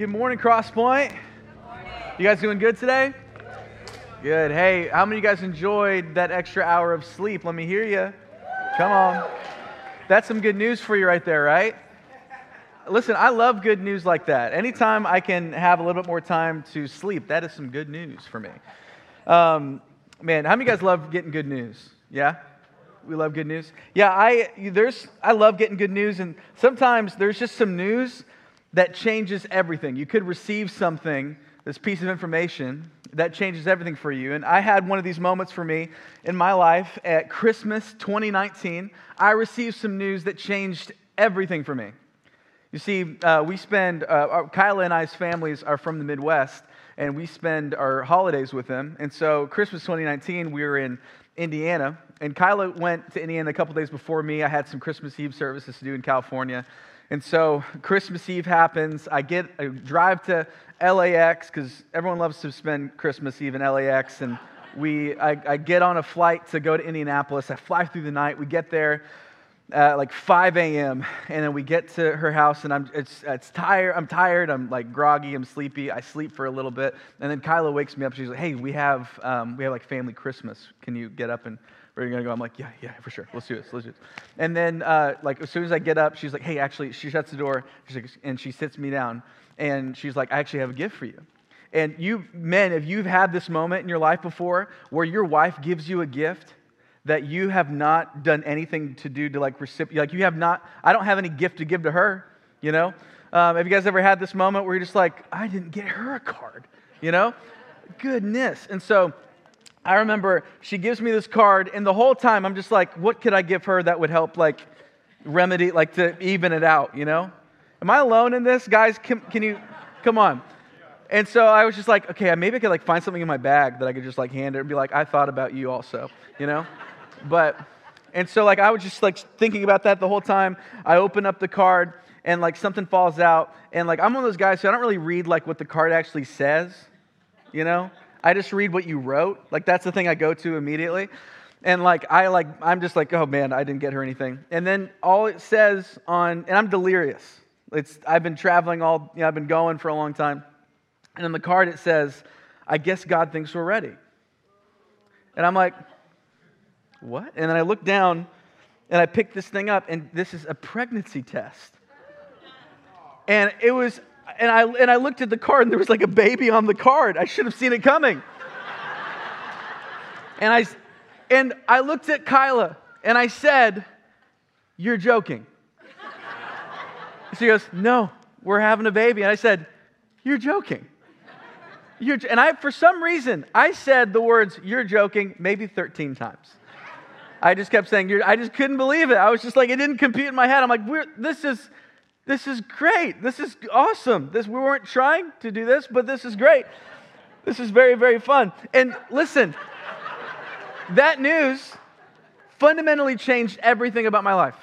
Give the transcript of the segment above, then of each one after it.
Good morning, Crosspoint. You guys doing good today? Good. Hey, how many of you guys enjoyed that extra hour of sleep? Let me hear you. Come on. That's some good news for you right there, right? Listen, I love good news like that. Anytime I can have a little bit more time to sleep, that is some good news for me. Um, man, how many of you guys love getting good news? Yeah? We love good news. Yeah, I there's I love getting good news and sometimes there's just some news that changes everything. You could receive something, this piece of information, that changes everything for you. And I had one of these moments for me in my life at Christmas 2019. I received some news that changed everything for me. You see, uh, we spend, uh, Kyla and I's families are from the Midwest, and we spend our holidays with them. And so, Christmas 2019, we were in Indiana, and Kyla went to Indiana a couple days before me. I had some Christmas Eve services to do in California. And so Christmas Eve happens. I get I drive to LAX because everyone loves to spend Christmas Eve in LAX. And we, I, I, get on a flight to go to Indianapolis. I fly through the night. We get there at like 5 a.m. And then we get to her house, and I'm it's, it's tired. I'm tired. I'm like groggy. I'm sleepy. I sleep for a little bit, and then Kyla wakes me up. She's like, "Hey, we have um, we have like family Christmas. Can you get up and where are you to go? I'm like, yeah, yeah, for sure. Let's do this. Let's do this. And then, uh, like, as soon as I get up, she's like, hey, actually, she shuts the door like, and she sits me down. And she's like, I actually have a gift for you. And you, men, if you've had this moment in your life before where your wife gives you a gift that you have not done anything to do to, like, recipient, like, you have not, I don't have any gift to give to her, you know? Um, have you guys ever had this moment where you're just like, I didn't get her a card, you know? Goodness. And so, I remember she gives me this card, and the whole time I'm just like, what could I give her that would help, like, remedy, like, to even it out, you know? Am I alone in this? Guys, can, can you, come on. And so I was just like, okay, maybe I could, like, find something in my bag that I could just, like, hand her and be like, I thought about you also, you know? But, and so, like, I was just, like, thinking about that the whole time. I open up the card, and, like, something falls out, and, like, I'm one of those guys who I don't really read, like, what the card actually says, you know? I just read what you wrote. Like that's the thing I go to immediately. And like I like I'm just like, oh man, I didn't get her anything. And then all it says on and I'm delirious. It's I've been traveling all you know, I've been going for a long time. And on the card it says, I guess God thinks we're ready. And I'm like, what? And then I look down and I pick this thing up, and this is a pregnancy test. And it was and I, and I looked at the card and there was like a baby on the card. I should have seen it coming. and, I, and I looked at Kyla and I said, You're joking. she goes, No, we're having a baby. And I said, You're joking. You're, and I, for some reason, I said the words, You're joking, maybe 13 times. I just kept saying, I just couldn't believe it. I was just like, it didn't compute in my head. I'm like, this is this is great. This is awesome. This, we weren't trying to do this, but this is great. This is very, very fun. And listen, that news fundamentally changed everything about my life.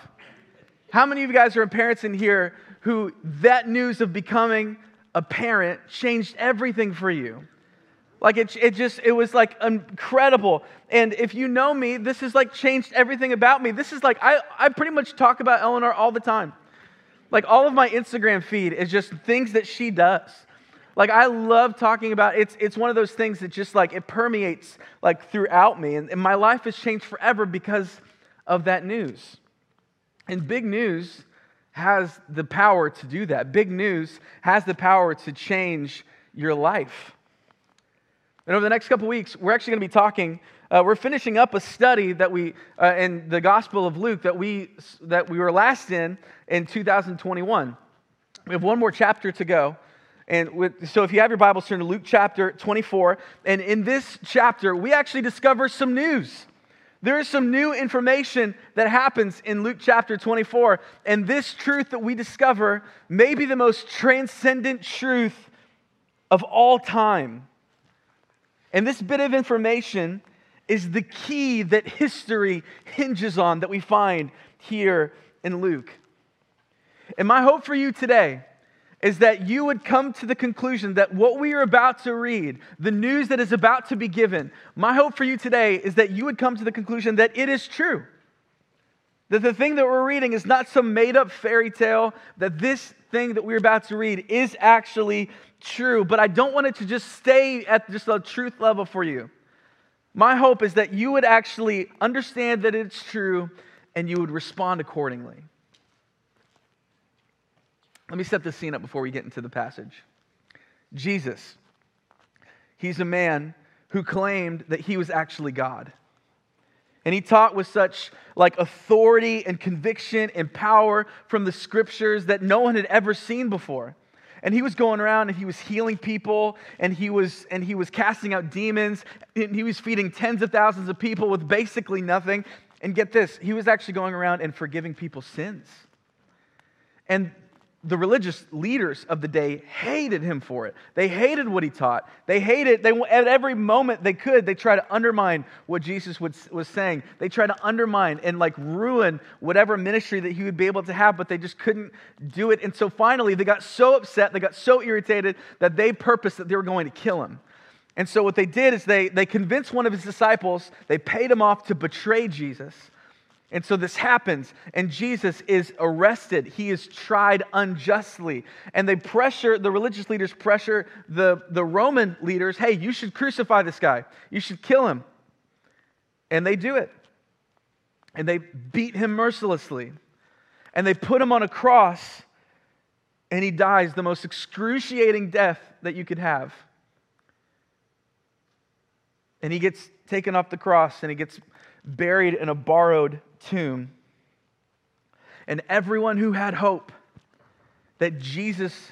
How many of you guys are parents in here who that news of becoming a parent changed everything for you? Like it, it just, it was like incredible. And if you know me, this has like changed everything about me. This is like, I, I pretty much talk about Eleanor all the time. Like all of my Instagram feed is just things that she does. Like I love talking about it's it's one of those things that just like it permeates like throughout me and, and my life has changed forever because of that news. And big news has the power to do that. Big news has the power to change your life. And over the next couple weeks, we're actually going to be talking uh, we're finishing up a study that we, uh, in the Gospel of Luke, that we, that we were last in in 2021. We have one more chapter to go. And with, so if you have your Bibles, turn to Luke chapter 24. And in this chapter, we actually discover some news. There is some new information that happens in Luke chapter 24. And this truth that we discover may be the most transcendent truth of all time. And this bit of information is the key that history hinges on that we find here in Luke. And my hope for you today is that you would come to the conclusion that what we are about to read, the news that is about to be given, my hope for you today is that you would come to the conclusion that it is true. That the thing that we're reading is not some made up fairy tale, that this thing that we're about to read is actually true. But I don't want it to just stay at just a truth level for you. My hope is that you would actually understand that it's true and you would respond accordingly. Let me set the scene up before we get into the passage. Jesus, he's a man who claimed that he was actually God. And he taught with such like authority and conviction and power from the scriptures that no one had ever seen before. And he was going around and he was healing people and he was and he was casting out demons and he was feeding tens of thousands of people with basically nothing. And get this, he was actually going around and forgiving people's sins. And the religious leaders of the day hated him for it. They hated what he taught. They hated, they, at every moment they could, they try to undermine what Jesus was, was saying. They try to undermine and like ruin whatever ministry that he would be able to have, but they just couldn't do it. And so finally, they got so upset, they got so irritated that they purposed that they were going to kill him. And so what they did is they, they convinced one of his disciples, they paid him off to betray Jesus. And so this happens, and Jesus is arrested. He is tried unjustly. And they pressure, the religious leaders pressure the, the Roman leaders hey, you should crucify this guy, you should kill him. And they do it. And they beat him mercilessly. And they put him on a cross, and he dies the most excruciating death that you could have. And he gets taken off the cross, and he gets buried in a borrowed tomb. And everyone who had hope that Jesus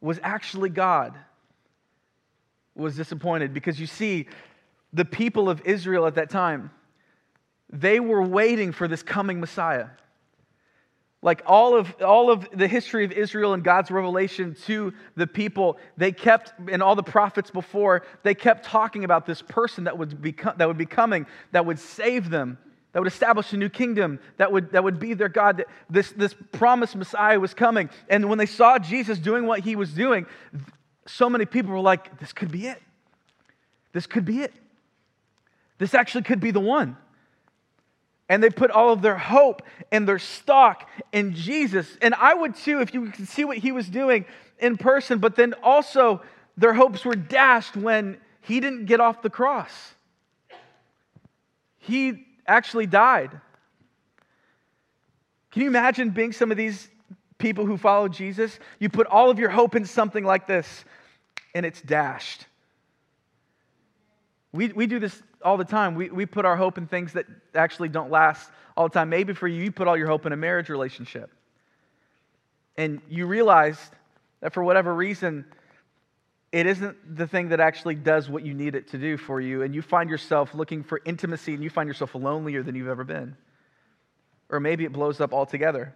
was actually God was disappointed because you see, the people of Israel at that time, they were waiting for this coming Messiah. Like all of, all of the history of Israel and God's revelation to the people, they kept, and all the prophets before, they kept talking about this person that would be, that would be coming, that would save them that would establish a new kingdom, that would, that would be their God. This, this promised Messiah was coming. And when they saw Jesus doing what he was doing, so many people were like, this could be it. This could be it. This actually could be the one. And they put all of their hope and their stock in Jesus. And I would too, if you could see what he was doing in person, but then also their hopes were dashed when he didn't get off the cross. He actually died. Can you imagine being some of these people who follow Jesus? You put all of your hope in something like this, and it's dashed. We, we do this all the time. We, we put our hope in things that actually don't last all the time. Maybe for you, you put all your hope in a marriage relationship. And you realized that for whatever reason, it isn't the thing that actually does what you need it to do for you, and you find yourself looking for intimacy and you find yourself lonelier than you've ever been. Or maybe it blows up altogether.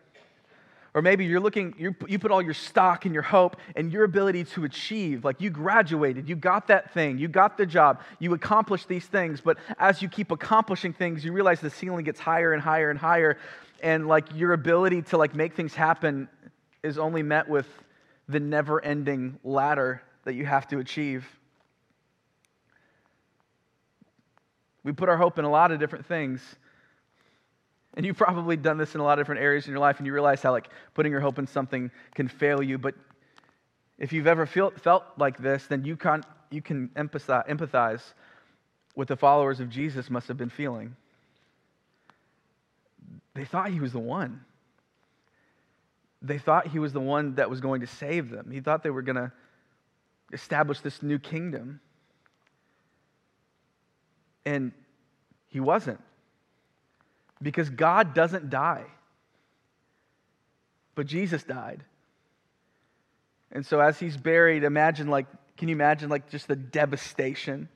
Or maybe you're looking, you, put all your stock and your hope and your ability to achieve. Like you graduated, you got that thing, you got the job, you accomplished these things. But as you keep accomplishing things, you realize the ceiling gets higher and higher and higher. And like your ability to like make things happen is only met with the never ending ladder that you have to achieve. We put our hope in a lot of different things. And you've probably done this in a lot of different areas in your life, and you realize how like putting your hope in something can fail you. But if you've ever feel, felt like this, then you can, you can empathize, empathize what the followers of Jesus must have been feeling. They thought he was the one. They thought he was the one that was going to save them. He thought they were going to establish this new kingdom. And he wasn't. Because God doesn't die. But Jesus died. And so as he's buried, imagine like, can you imagine like just the devastation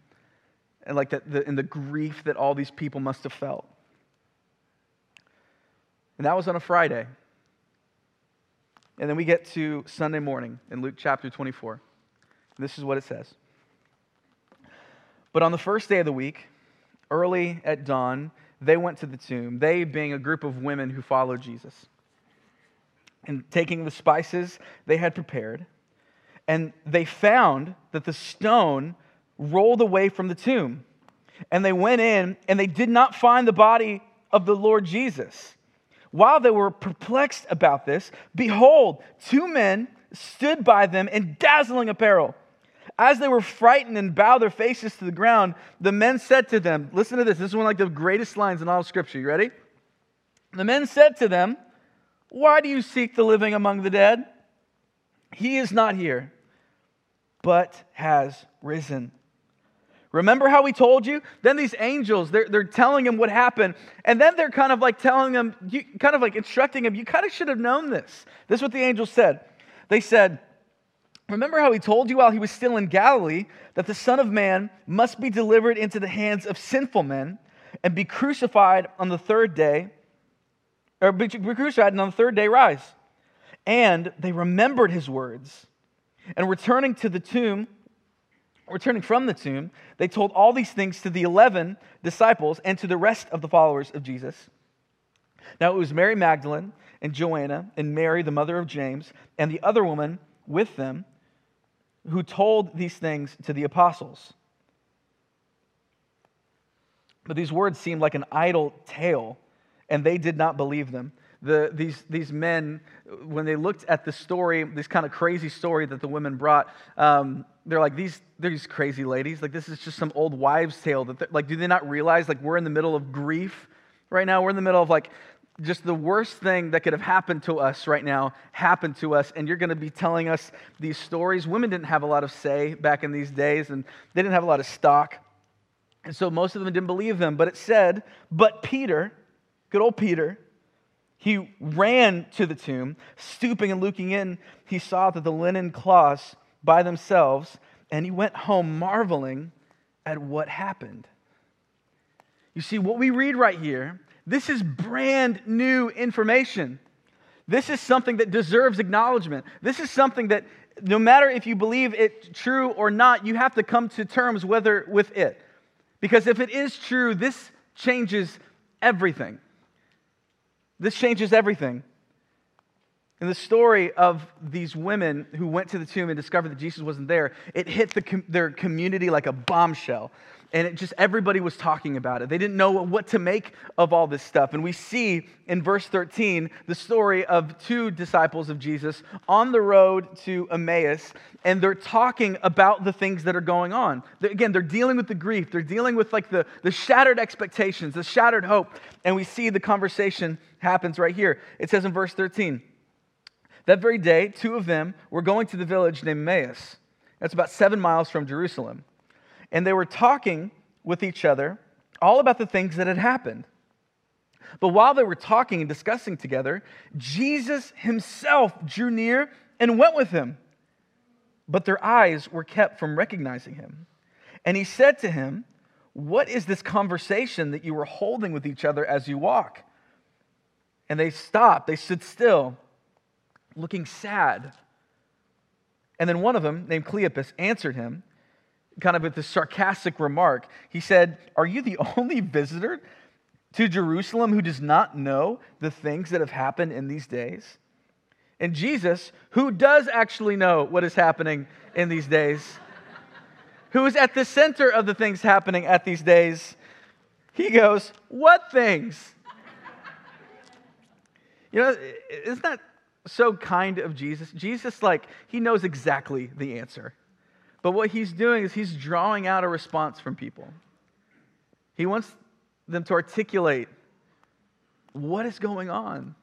and like the, the, and the grief that all these people must have felt? And that was on a Friday. And then we get to Sunday morning in Luke chapter 24. This is what it says. But on the first day of the week, early at dawn, they went to the tomb, they being a group of women who followed Jesus. And taking the spices they had prepared, and they found that the stone rolled away from the tomb. And they went in, and they did not find the body of the Lord Jesus. While they were perplexed about this, behold, two men stood by them in dazzling apparel. As they were frightened and bowed their faces to the ground, the men said to them, Listen to this. This is one of like the greatest lines in all of Scripture. You ready? The men said to them, Why do you seek the living among the dead? He is not here, but has risen. Remember how we told you? Then these angels, they're, they're telling him what happened. And then they're kind of like telling him, you, kind of like instructing him, you kind of should have known this. This is what the angels said. They said, Remember how he told you while he was still in Galilee that the Son of Man must be delivered into the hands of sinful men and be crucified on the third day, or be crucified and on the third day rise. And they remembered his words. And returning to the tomb, returning from the tomb, they told all these things to the 11 disciples and to the rest of the followers of Jesus. Now it was Mary Magdalene and Joanna and Mary, the mother of James, and the other woman with them who told these things to the apostles. But these words seemed like an idle tale, and they did not believe them. The, these, these men, when they looked at the story, this kind of crazy story that the women brought, um, they're like, these, these crazy ladies. Like, this is just some old wives' tale. That like, do they not realize, like, we're in the middle of grief right now? We're in the middle of, like, just the worst thing that could have happened to us right now happened to us, and you're going to be telling us these stories. Women didn't have a lot of say back in these days, and they didn't have a lot of stock. And so most of them didn't believe them. But it said, but Peter, good old Peter, he ran to the tomb, stooping and looking in. He saw that the linen cloths by themselves, and he went home marveling at what happened. You see, what we read right here this is brand new information. This is something that deserves acknowledgement. This is something that no matter if you believe it true or not, you have to come to terms whether with it. Because if it is true, this changes everything. This changes everything. In the story of these women who went to the tomb and discovered that Jesus wasn't there, it hit the, their community like a bombshell and it just everybody was talking about it. They didn't know what to make of all this stuff. And we see in verse 13 the story of two disciples of Jesus on the road to Emmaus, and they're talking about the things that are going on. Again, they're dealing with the grief, they're dealing with like the, the shattered expectations, the shattered hope. And we see the conversation happens right here. It says in verse 13, that very day, two of them were going to the village named Emmaus. That's about seven miles from Jerusalem and they were talking with each other all about the things that had happened. But while they were talking and discussing together, Jesus himself drew near and went with him. But their eyes were kept from recognizing him. And he said to him, What is this conversation that you were holding with each other as you walk? And they stopped, they stood still, looking sad. And then one of them, named Cleopas, answered him kind of with this sarcastic remark. He said, Are you the only visitor to Jerusalem who does not know the things that have happened in these days? And Jesus, who does actually know what is happening in these days, who is at the center of the things happening at these days, he goes, What things? You know, isn't that so kind of Jesus? Jesus, like, he knows exactly the answer. But what he's doing is he's drawing out a response from people. He wants them to articulate what is going on?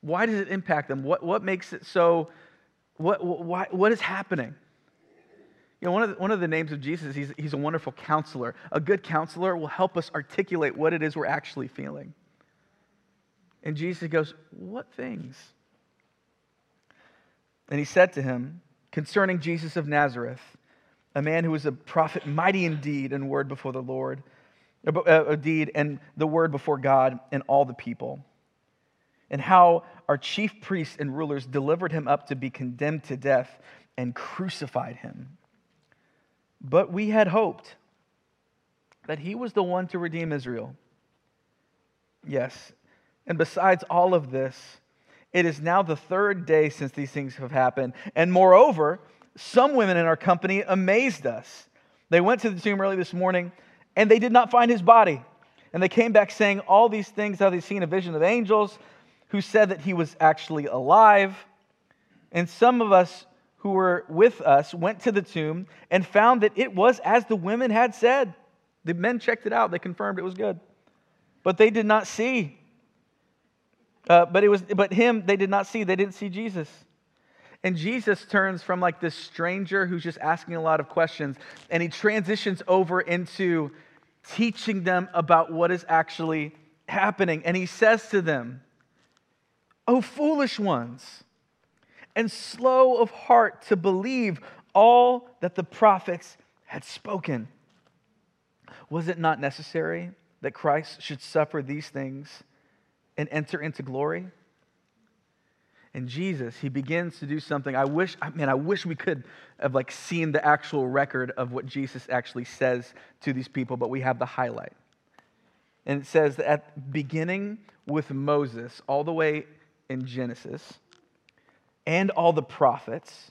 Why does it impact them? What, what makes it so, what, why, what is happening? You know, one of, the, one of the names of Jesus, he's, he's a wonderful counselor. A good counselor will help us articulate what it is we're actually feeling. And Jesus goes, What things? And he said to him, concerning Jesus of Nazareth, a man who was a prophet, mighty in deed and word before the Lord, a uh, uh, deed and the word before God and all the people. And how our chief priests and rulers delivered him up to be condemned to death and crucified him. But we had hoped that he was the one to redeem Israel. Yes. And besides all of this, it is now the third day since these things have happened. And moreover, some women in our company amazed us. They went to the tomb early this morning and they did not find his body. And they came back saying all these things, how they'd seen a vision of angels who said that he was actually alive. And some of us who were with us went to the tomb and found that it was as the women had said. The men checked it out, they confirmed it was good. But they did not see. Uh, but it was but him they did not see. They didn't see Jesus. And Jesus turns from like this stranger who's just asking a lot of questions and he transitions over into teaching them about what is actually happening. And he says to them, Oh, foolish ones, and slow of heart to believe all that the prophets had spoken. Was it not necessary that Christ should suffer these things and enter into glory? And Jesus, he begins to do something. I wish, I mean, I wish we could have like seen the actual record of what Jesus actually says to these people, but we have the highlight. And it says that at beginning with Moses, all the way in Genesis, and all the prophets,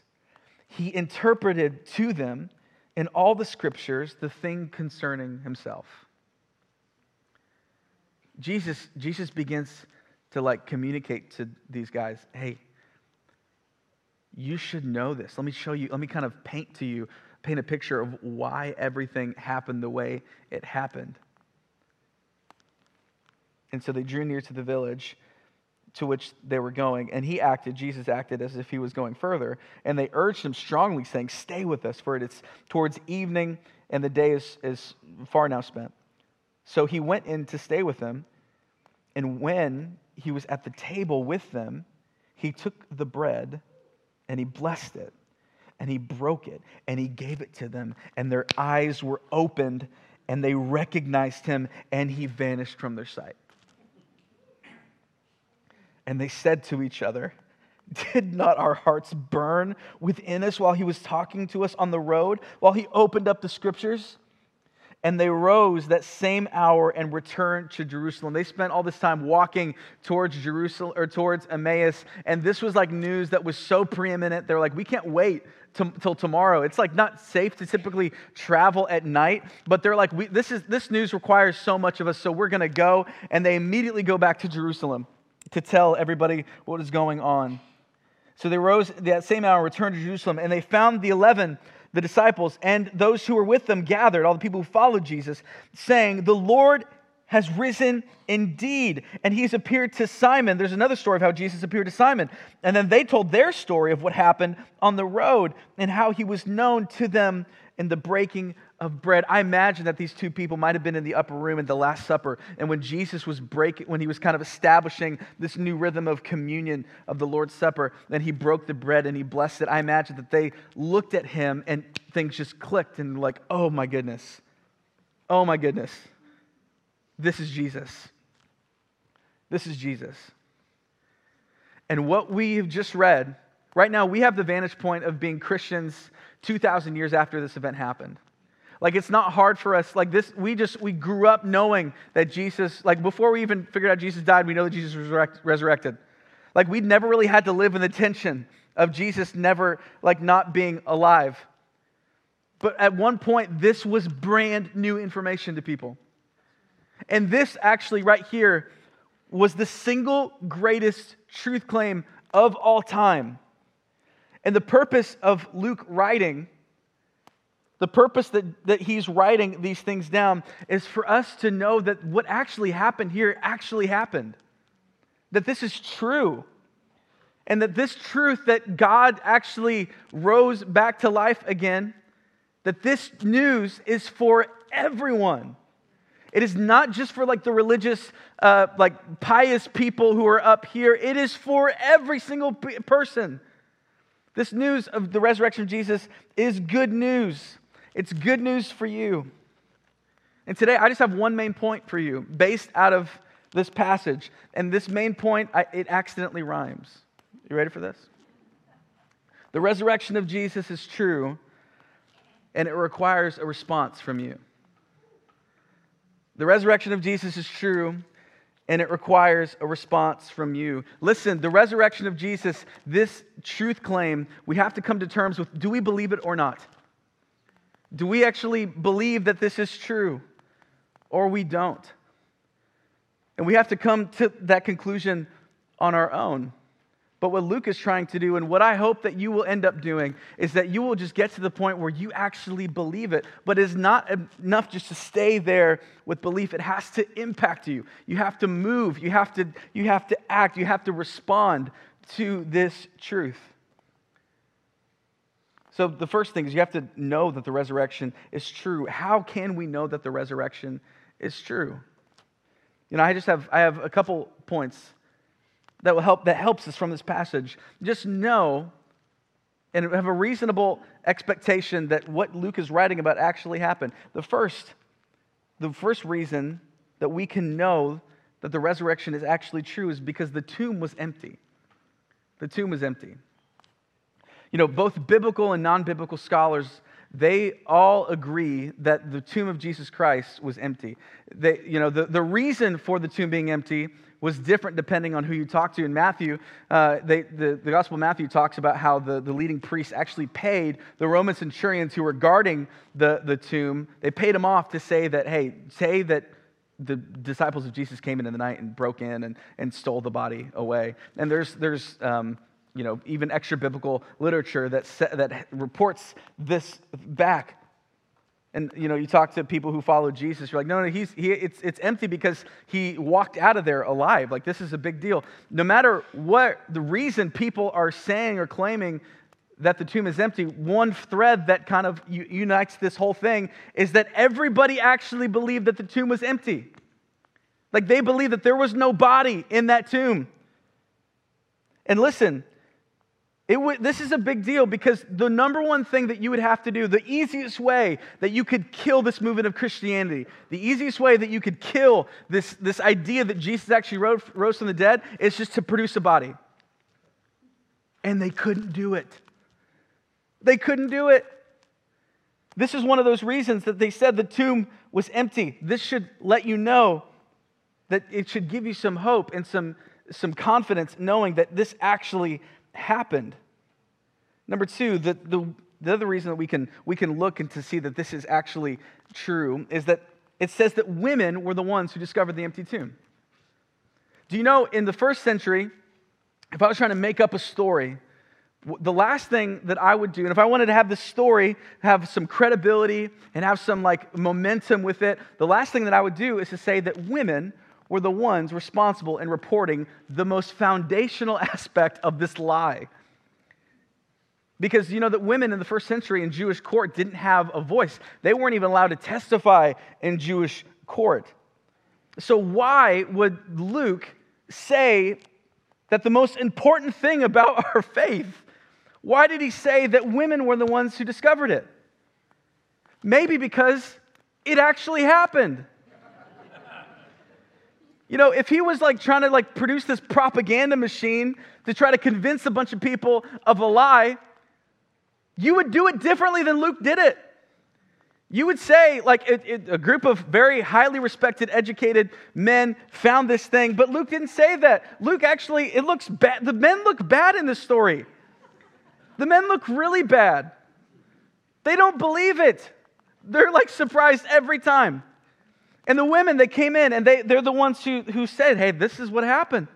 he interpreted to them in all the scriptures the thing concerning himself. Jesus, Jesus begins to like communicate to these guys, hey, you should know this. Let me show you, let me kind of paint to you, paint a picture of why everything happened the way it happened. And so they drew near to the village to which they were going, and he acted, Jesus acted as if he was going further. And they urged him strongly, saying, Stay with us, for it is towards evening, and the day is, is far now spent. So he went in to stay with them. And when he was at the table with them, he took the bread and he blessed it and he broke it and he gave it to them. And their eyes were opened and they recognized him and he vanished from their sight. And they said to each other, Did not our hearts burn within us while he was talking to us on the road, while he opened up the scriptures? And they rose that same hour and returned to Jerusalem. They spent all this time walking towards Jerusalem or towards Emmaus. And this was like news that was so preeminent. They're like, we can't wait till tomorrow. It's like not safe to typically travel at night, but they're like, this, is, this news requires so much of us, so we're to go. And they immediately go back to Jerusalem to tell everybody what is going on. So they rose that same hour, returned to Jerusalem, and they found the eleven, the disciples, and those who were with them gathered, all the people who followed Jesus, saying, The Lord has risen indeed. And he's appeared to Simon. There's another story of how Jesus appeared to Simon. And then they told their story of what happened on the road and how he was known to them in the breaking of bread. I imagine that these two people might have been in the upper room at the Last Supper, and when Jesus was breaking, when he was kind of establishing this new rhythm of communion of the Lord's Supper, then he broke the bread and he blessed it. I imagine that they looked at him and things just clicked and like, oh my goodness, oh my goodness, this is Jesus. This is Jesus. And what we have just read, right now, we have the vantage point of being Christians 2,000 years after this event happened. Like it's not hard for us. Like this, we just we grew up knowing that Jesus. Like before we even figured out Jesus died, we know that Jesus was resurrected. Like we'd never really had to live in the tension of Jesus never like not being alive. But at one point, this was brand new information to people. And this actually, right here, was the single greatest truth claim of all time. And the purpose of Luke writing the purpose that, that he's writing these things down is for us to know that what actually happened here actually happened. That this is true. And that this truth that God actually rose back to life again, that this news is for everyone. It is not just for like the religious, uh, like pious people who are up here. It is for every single person. This news of the resurrection of Jesus is good news. It's good news for you. And today, I just have one main point for you based out of this passage. And this main point, I, it accidentally rhymes. You ready for this? The resurrection of Jesus is true, and it requires a response from you. The resurrection of Jesus is true, and it requires a response from you. Listen, the resurrection of Jesus, this truth claim, we have to come to terms with do we believe it or not? Do we actually believe that this is true or we don't? And we have to come to that conclusion on our own. But what Luke is trying to do, and what I hope that you will end up doing, is that you will just get to the point where you actually believe it. But it's not enough just to stay there with belief. It has to impact you. You have to move. You have to, you have to act. You have to respond to this truth. So, the first thing is you have to know that the resurrection is true. How can we know that the resurrection is true? You know, I just have, I have a couple points that will help that helps us from this passage. Just know and have a reasonable expectation that what Luke is writing about actually happened. The first, the first reason that we can know that the resurrection is actually true is because the tomb was empty. The tomb was empty. You know, both biblical and non-biblical scholars they all agree that the tomb of Jesus Christ was empty. They, you know, the, the reason for the tomb being empty was different depending on who you talk to. In Matthew, uh, they, the, the Gospel of Matthew talks about how the, the leading priests actually paid the Roman centurions who were guarding the, the tomb, they paid them off to say that, hey, say that the disciples of Jesus came in in the night and broke in and, and stole the body away. And there's, there's um, you know, even extra biblical literature that, that reports this back and you know, you talk to people who follow Jesus, you're like, no, no, he's, he, it's, it's empty because he walked out of there alive. Like, this is a big deal. No matter what the reason people are saying or claiming that the tomb is empty, one thread that kind of unites this whole thing is that everybody actually believed that the tomb was empty. Like, they believed that there was no body in that tomb. And listen, this is a big deal because the number one thing that you would have to do, the easiest way that you could kill this movement of Christianity, the easiest way that you could kill this, this idea that Jesus actually rose, rose from the dead is just to produce a body. And they couldn't do it. They couldn't do it. This is one of those reasons that they said the tomb was empty. This should let you know that it should give you some hope and some, some confidence knowing that this actually happened. Number two, the, the, the other reason that we can, we can look and to see that this is actually true is that it says that women were the ones who discovered the empty tomb. Do you know in the first century, if I was trying to make up a story, the last thing that I would do, and if I wanted to have this story have some credibility and have some like momentum with it, the last thing that I would do is to say that women were the ones responsible in reporting the most foundational aspect of this lie. Because you know that women in the first century in Jewish court didn't have a voice. They weren't even allowed to testify in Jewish court. So, why would Luke say that the most important thing about our faith, why did he say that women were the ones who discovered it? Maybe because it actually happened. You know, if he was like trying to like produce this propaganda machine to try to convince a bunch of people of a lie, you would do it differently than Luke did it. You would say, like, it, it, a group of very highly respected, educated men found this thing, but Luke didn't say that. Luke actually, it looks bad. The men look bad in this story. The men look really bad. They don't believe it. They're like surprised every time. And the women that came in, and they, they're the ones who, who said, hey, this is what happened.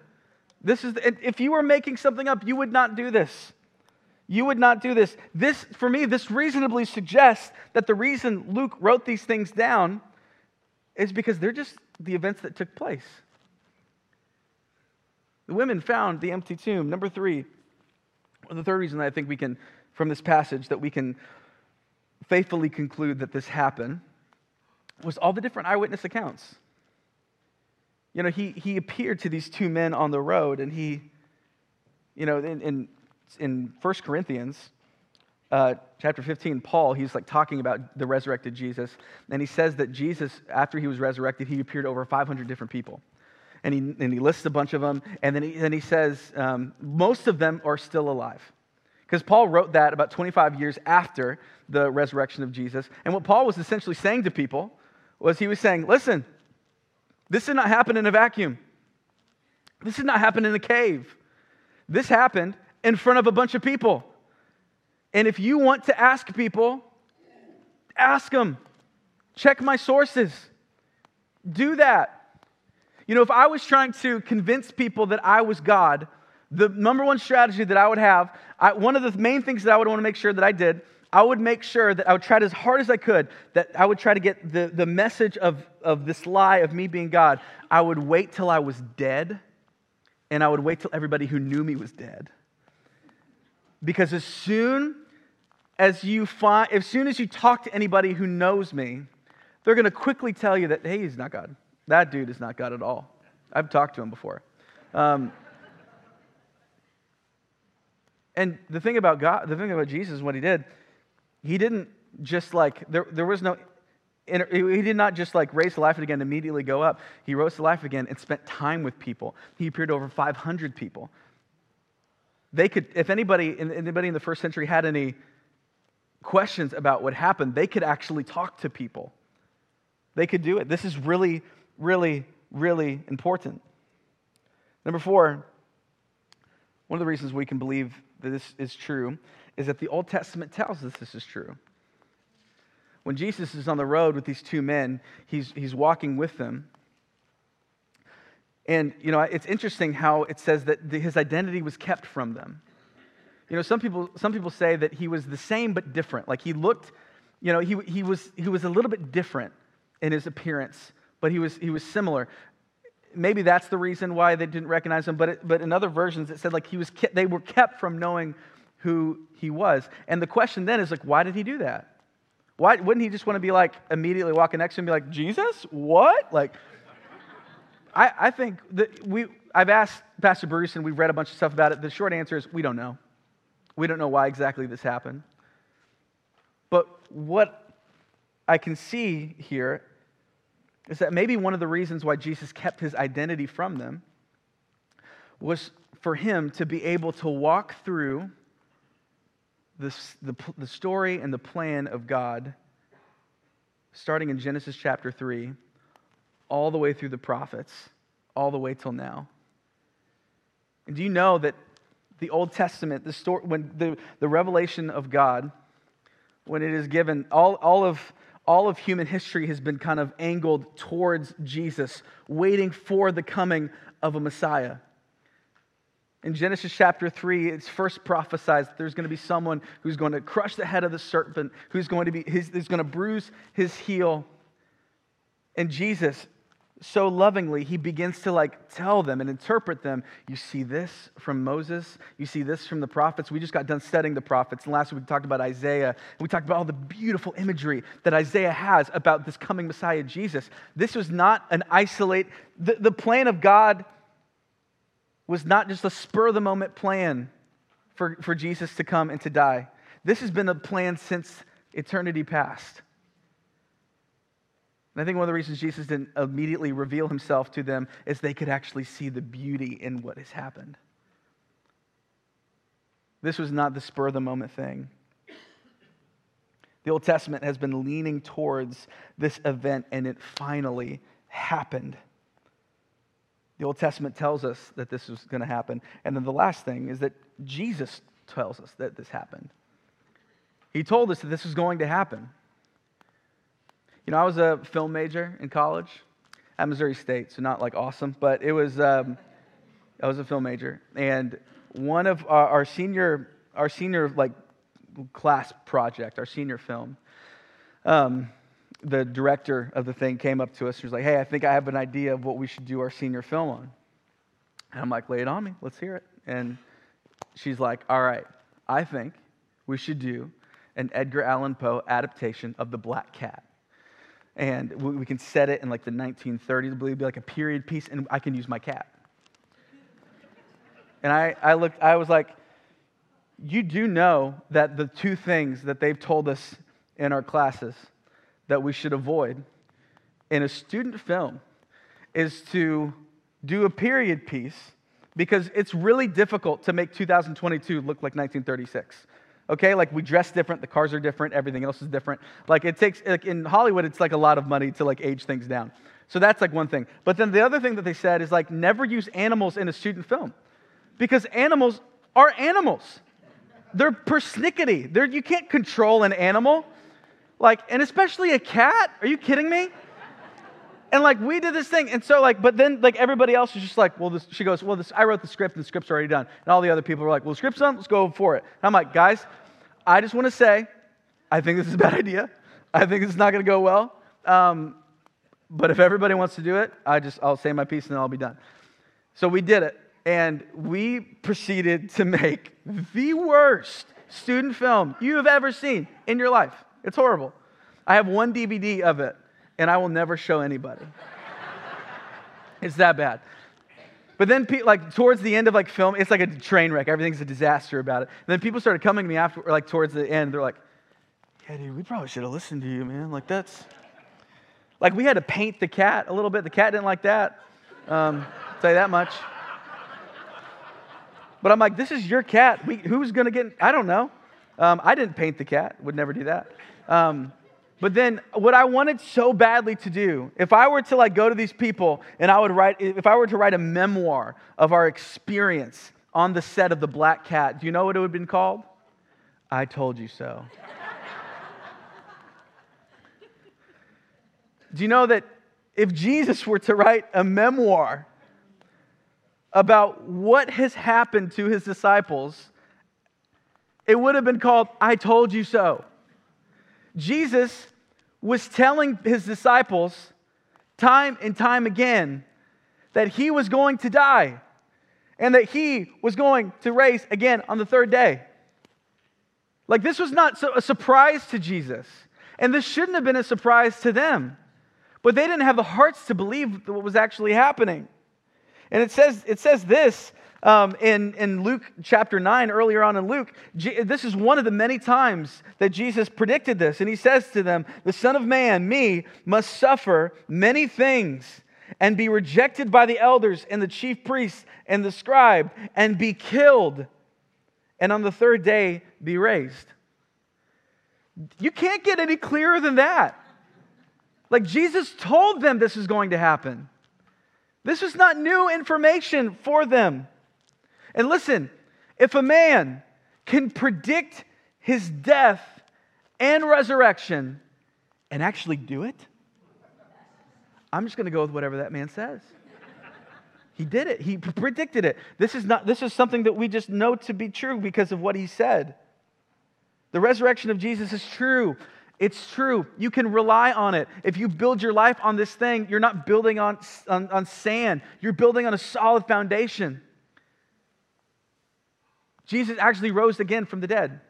This is, if you were making something up, you would not do this. You would not do this. This, for me, this reasonably suggests that the reason Luke wrote these things down is because they're just the events that took place. The women found the empty tomb. Number three, the third reason I think we can, from this passage, that we can faithfully conclude that this happened was all the different eyewitness accounts. You know, he, he appeared to these two men on the road, and he, you know, in, in, in 1 Corinthians uh, chapter 15, Paul, he's like talking about the resurrected Jesus, and he says that Jesus, after he was resurrected, he appeared over 500 different people. And he, and he lists a bunch of them, and then he, and he says um, most of them are still alive. Because Paul wrote that about 25 years after the resurrection of Jesus. And what Paul was essentially saying to people was he was saying, listen, this did not happen in a vacuum. This did not happen in a cave. This happened in front of a bunch of people. And if you want to ask people, ask them. Check my sources. Do that. You know, if I was trying to convince people that I was God, the number one strategy that I would have, I, one of the main things that I would want to make sure that I did, I would make sure that I would try as hard as I could, that I would try to get the, the message of, of this lie of me being God. I would wait till I was dead, and I would wait till everybody who knew me was dead. Because as soon as you find, as soon as you talk to anybody who knows me, they're going to quickly tell you that, hey, he's not God. That dude is not God at all. I've talked to him before. Um, and the thing about God, the thing about Jesus, what he did, he didn't just like, there, there was no, he did not just like raise to life again and immediately go up. He rose to life again and spent time with people. He appeared to over 500 people. They could, if anybody, anybody in the first century had any questions about what happened, they could actually talk to people. They could do it. This is really, really, really important. Number four, one of the reasons we can believe that this is true is that the Old Testament tells us this is true. When Jesus is on the road with these two men, he's, he's walking with them. And, you know, it's interesting how it says that the, his identity was kept from them. You know, some people, some people say that he was the same but different. Like he looked, you know, he, he, was, he was a little bit different in his appearance, but he was, he was similar. Maybe that's the reason why they didn't recognize him, but, it, but in other versions it said like he was kept, they were kept from knowing who he was. And the question then is like, why did he do that? Why wouldn't he just want to be like immediately walking next to him and be like, Jesus? What? Like, I, I think that we, I've asked Pastor Bruce and we've read a bunch of stuff about it. The short answer is we don't know. We don't know why exactly this happened. But what I can see here is that maybe one of the reasons why Jesus kept his identity from them was for him to be able to walk through this, the, the story and the plan of God, starting in Genesis chapter 3, all the way through the prophets, all the way till now. And do you know that the Old Testament, the story, when the, the revelation of God, when it is given, all, all, of, all of human history has been kind of angled towards Jesus, waiting for the coming of a Messiah. In Genesis chapter 3, it's first prophesied that there's going to be someone who's going to crush the head of the serpent, who's going to, be, who's going to bruise his heel. And Jesus, so lovingly, he begins to like tell them and interpret them. You see this from Moses. You see this from the prophets. We just got done studying the prophets. And last week we talked about Isaiah. We talked about all the beautiful imagery that Isaiah has about this coming Messiah, Jesus. This was not an isolate, the, the plan of God was not just a spur of the moment plan for, for Jesus to come and to die. This has been a plan since eternity past. And I think one of the reasons Jesus didn't immediately reveal himself to them is they could actually see the beauty in what has happened. This was not the spur of the moment thing. The Old Testament has been leaning towards this event, and it finally happened. The Old Testament tells us that this was going to happen. And then the last thing is that Jesus tells us that this happened. He told us that this was going to happen. You know, I was a film major in college at Missouri State, so not like awesome, but it was, um, I was a film major. And one of our, our senior, our senior like class project, our senior film, um, the director of the thing came up to us and was like, Hey, I think I have an idea of what we should do our senior film on. And I'm like, Lay it on me. Let's hear it. And she's like, All right, I think we should do an Edgar Allan Poe adaptation of The Black Cat. And we can set it in like the 1930s, I believe be like a period piece, and I can use my cat. And I, I looked, I was like, you do know that the two things that they've told us in our classes that we should avoid in a student film is to do a period piece because it's really difficult to make 2022 look like 1936. Okay, like we dress different, the cars are different, everything else is different. Like it takes, like in Hollywood, it's like a lot of money to like age things down. So that's like one thing. But then the other thing that they said is like never use animals in a student film because animals are animals. They're persnickety. They're, you can't control an animal. Like, and especially a cat? Are you kidding me? And like we did this thing, and so like, but then like everybody else is just like, well, this, she goes, well, this, I wrote the script, and the script's already done. And all the other people are like, well, the script's done, let's go for it. And I'm like, guys, I just want to say, I think this is a bad idea. I think this is not going to go well. Um, but if everybody wants to do it, I just I'll say my piece and then I'll be done. So we did it, and we proceeded to make the worst student film you have ever seen in your life. It's horrible. I have one DVD of it and I will never show anybody. it's that bad. But then, like towards the end of like film, it's like a train wreck. Everything's a disaster about it. And then people started coming to me after, like towards the end. They're like, "Yeah, dude, we probably should have listened to you, man. Like that's, like we had to paint the cat a little bit. The cat didn't like that. Um, tell you that much. But I'm like, this is your cat. We, who's gonna get? I don't know. Um, I didn't paint the cat. Would never do that. Um, but then what I wanted so badly to do, if I were to like go to these people and I would write, if I were to write a memoir of our experience on the set of The Black Cat, do you know what it would have been called? I told you so. do you know that if Jesus were to write a memoir about what has happened to his disciples, it would have been called I told you so. Jesus was telling his disciples time and time again that he was going to die and that he was going to raise again on the third day. Like, this was not a surprise to Jesus, and this shouldn't have been a surprise to them. But they didn't have the hearts to believe what was actually happening. And it says, it says this um, in, in Luke chapter 9, earlier on in Luke, G- this is one of the many times that Jesus predicted this. And he says to them, The Son of Man, me, must suffer many things and be rejected by the elders and the chief priests and the scribe and be killed, and on the third day be raised. You can't get any clearer than that. Like Jesus told them this is going to happen. This was not new information for them. And listen, if a man can predict his death and resurrection and actually do it, I'm just going to go with whatever that man says. He did it. He predicted it. This is not this is something that we just know to be true because of what he said. The resurrection of Jesus is true. It's true. You can rely on it. If you build your life on this thing, you're not building on, on, on sand, you're building on a solid foundation. Jesus actually rose again from the dead.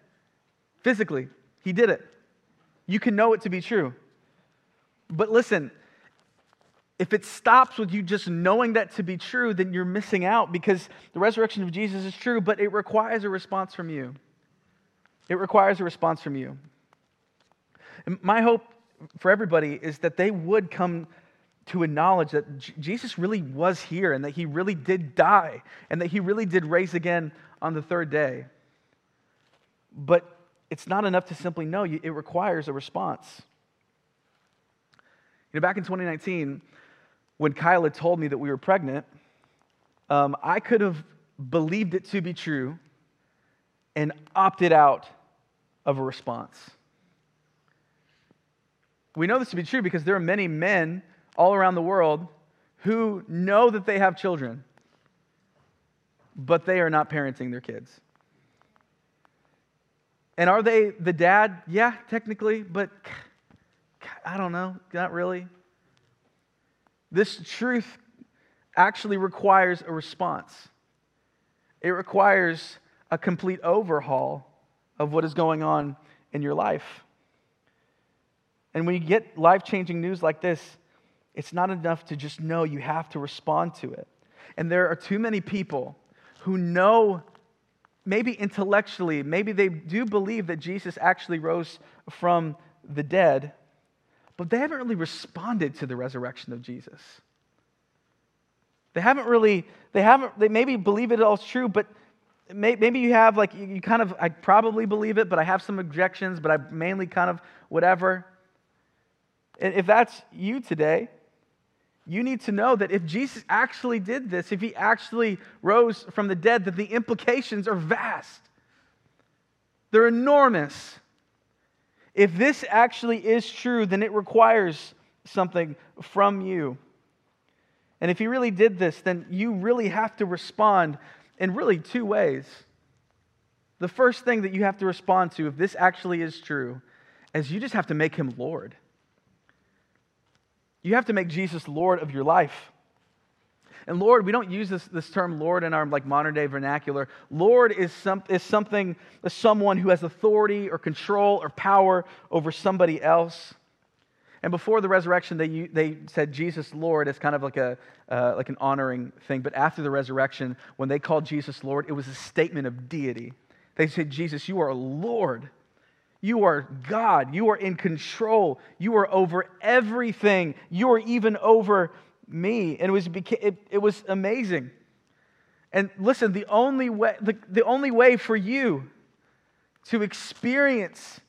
Physically, he did it. You can know it to be true. But listen, if it stops with you just knowing that to be true, then you're missing out because the resurrection of Jesus is true, but it requires a response from you. It requires a response from you. My hope for everybody is that they would come to acknowledge that J- Jesus really was here and that he really did die and that he really did raise again on the third day. But it's not enough to simply know, it requires a response. You know, back in 2019, when Kyla told me that we were pregnant, um, I could have believed it to be true and opted out of a response. We know this to be true because there are many men all around the world who know that they have children, but they are not parenting their kids. And are they the dad? Yeah, technically, but I don't know, not really. This truth actually requires a response. It requires a complete overhaul of what is going on in your life. And when you get life changing news like this, it's not enough to just know, you have to respond to it. And there are too many people who know, maybe intellectually, maybe they do believe that Jesus actually rose from the dead, but they haven't really responded to the resurrection of Jesus. They haven't really, they haven't, they maybe believe it all's true, but maybe you have like, you kind of, I probably believe it, but I have some objections, but I mainly kind of whatever. If that's you today, you need to know that if Jesus actually did this, if he actually rose from the dead, that the implications are vast. They're enormous. If this actually is true, then it requires something from you. And if he really did this, then you really have to respond in really two ways. The first thing that you have to respond to, if this actually is true, is you just have to make him Lord. You have to make Jesus Lord of your life. And Lord, we don't use this, this term Lord in our like modern day vernacular. Lord is, some, is something, someone who has authority or control or power over somebody else. And before the resurrection, they, they said Jesus Lord as kind of like, a, uh, like an honoring thing. But after the resurrection, when they called Jesus Lord, it was a statement of deity. They said, Jesus, you are Lord. You are God. You are in control. You are over everything. You are even over me. And it was, it, it was amazing. And listen, the only way, the, the only way for you to experience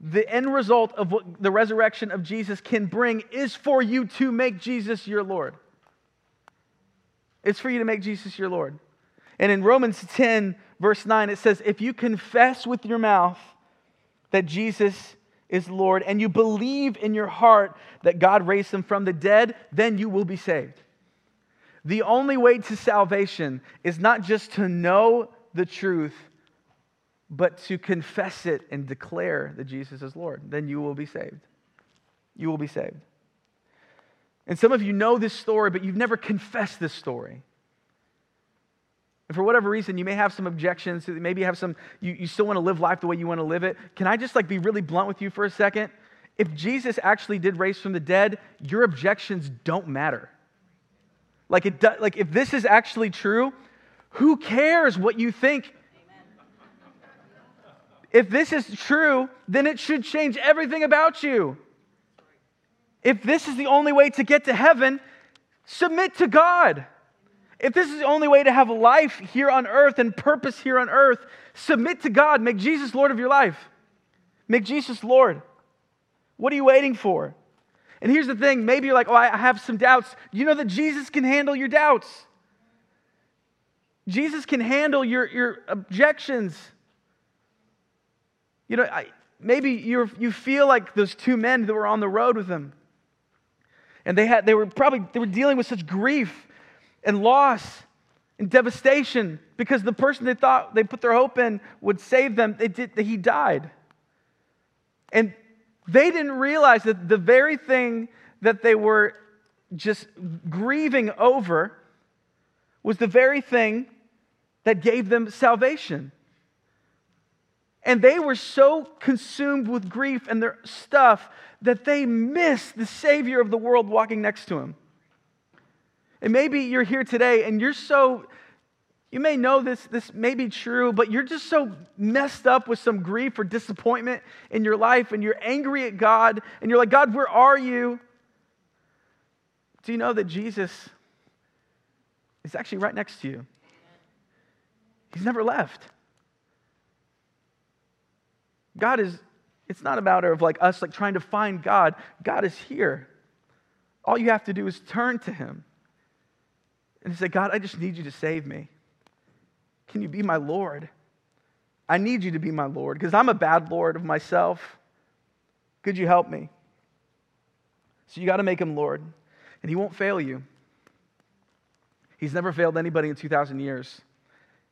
the end result of what the resurrection of Jesus can bring is for you to make Jesus your Lord. It's for you to make Jesus your Lord. And in Romans 10, verse 9, it says, If you confess with your mouth that Jesus is Lord and you believe in your heart that God raised him from the dead, then you will be saved. The only way to salvation is not just to know the truth, but to confess it and declare that Jesus is Lord. Then you will be saved. You will be saved. And some of you know this story, but you've never confessed this story. And for whatever reason, you may have some objections. Maybe you have some, you, you still want to live life the way you want to live it. Can I just like be really blunt with you for a second? If Jesus actually did raise from the dead, your objections don't matter. Like, it do, like if this is actually true, who cares what you think? If this is true, then it should change everything about you. If this is the only way to get to heaven, submit to God. If this is the only way to have life here on earth and purpose here on earth, submit to God. Make Jesus Lord of your life. Make Jesus Lord. What are you waiting for? And here's the thing maybe you're like, oh, I have some doubts. You know that Jesus can handle your doubts, Jesus can handle your, your objections. You know, I, maybe you you feel like those two men that were on the road with him. And they, had, they were probably they were dealing with such grief and loss and devastation because the person they thought they put their hope in would save them, they did, he died. And they didn't realize that the very thing that they were just grieving over was the very thing that gave them salvation. And they were so consumed with grief and their stuff that they missed the Savior of the world walking next to him. And maybe you're here today and you're so, you may know this, this may be true, but you're just so messed up with some grief or disappointment in your life and you're angry at God and you're like, God, where are you? Do you know that Jesus is actually right next to you? He's never left. God is, it's not a matter of like us like trying to find God. God is here. All you have to do is turn to him and say, God, I just need you to save me. Can you be my Lord? I need you to be my Lord because I'm a bad Lord of myself. Could you help me? So you got to make him Lord, and he won't fail you. He's never failed anybody in 2,000 years,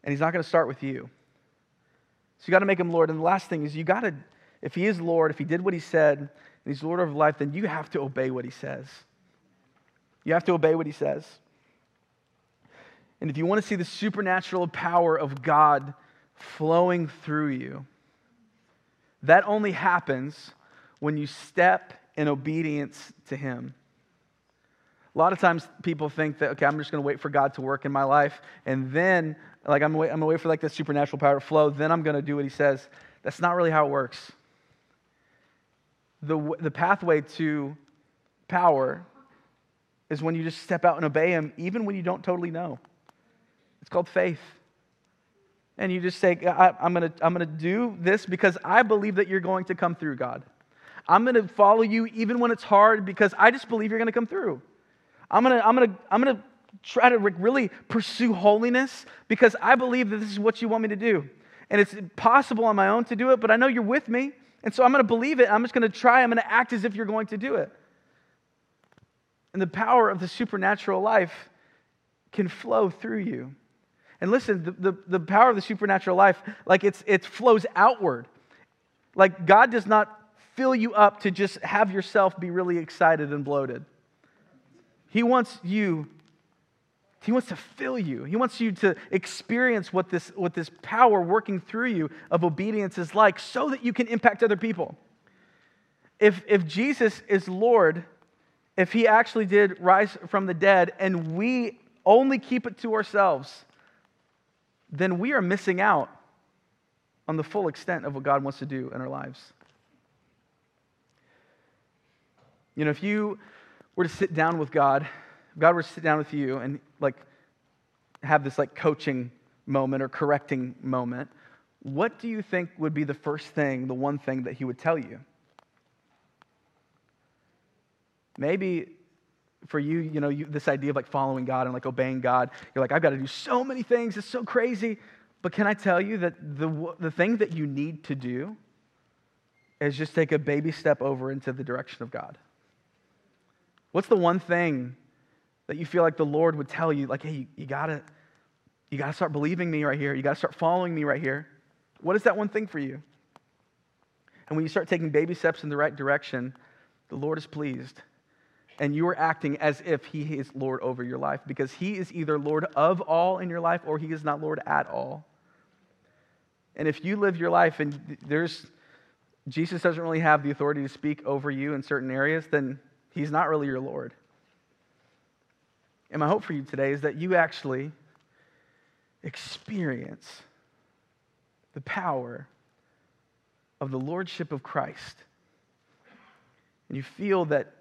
and he's not going to start with you. So you got to make him Lord. And the last thing is you got to, if he is Lord, if he did what he said, and he's Lord of life, then you have to obey what he says. You have to obey what he says. And if you want to see the supernatural power of God flowing through you, that only happens when you step in obedience to Him. A lot of times people think that, okay, I'm just going to wait for God to work in my life, and then, like, I'm going to wait for, like, the supernatural power to flow, then I'm going to do what He says. That's not really how it works. The, the pathway to power is when you just step out and obey Him, even when you don't totally know. It's called faith. And you just say, I, am going to I'm going to do this because I believe that you're going to come through, God. I'm going to follow you even when it's hard because I just believe you're going to come through. I'm going to, I'm going to, I'm going to try to really pursue holiness because I believe that this is what you want me to do. And it's possible on my own to do it, but I know you're with me. And so I'm going to believe it. I'm just going to try. I'm going to act as if you're going to do it. And the power of the supernatural life can flow through you. And listen, the, the, the power of the supernatural life, like it's, it flows outward. Like God does not fill you up to just have yourself be really excited and bloated. He wants you, He wants to fill you. He wants you to experience what this, what this power working through you of obedience is like so that you can impact other people. If, if Jesus is Lord, if He actually did rise from the dead and we only keep it to ourselves, then we are missing out on the full extent of what God wants to do in our lives. You know, if you were to sit down with God, if God were to sit down with you and like have this like coaching moment or correcting moment, what do you think would be the first thing, the one thing that he would tell you? Maybe for you, you know, you, this idea of like following God and like obeying God, you're like, I've got to do so many things. It's so crazy. But can I tell you that the, the thing that you need to do is just take a baby step over into the direction of God? What's the one thing that you feel like the Lord would tell you, like, hey, you, you gotta, you gotta start believing me right here. You gotta start following me right here. What is that one thing for you? And when you start taking baby steps in the right direction, the Lord is pleased and you are acting as if He is Lord over your life because He is either Lord of all in your life or He is not Lord at all. And if you live your life and there's Jesus doesn't really have the authority to speak over you in certain areas, then He's not really your Lord. And my hope for you today is that you actually experience the power of the Lordship of Christ. And you feel that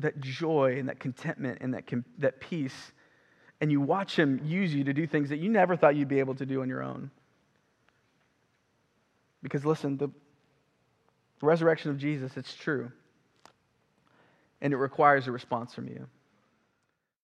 that joy and that contentment and that, that peace, and you watch Him use you to do things that you never thought you'd be able to do on your own. Because listen, the resurrection of Jesus, it's true. And it requires a response from you.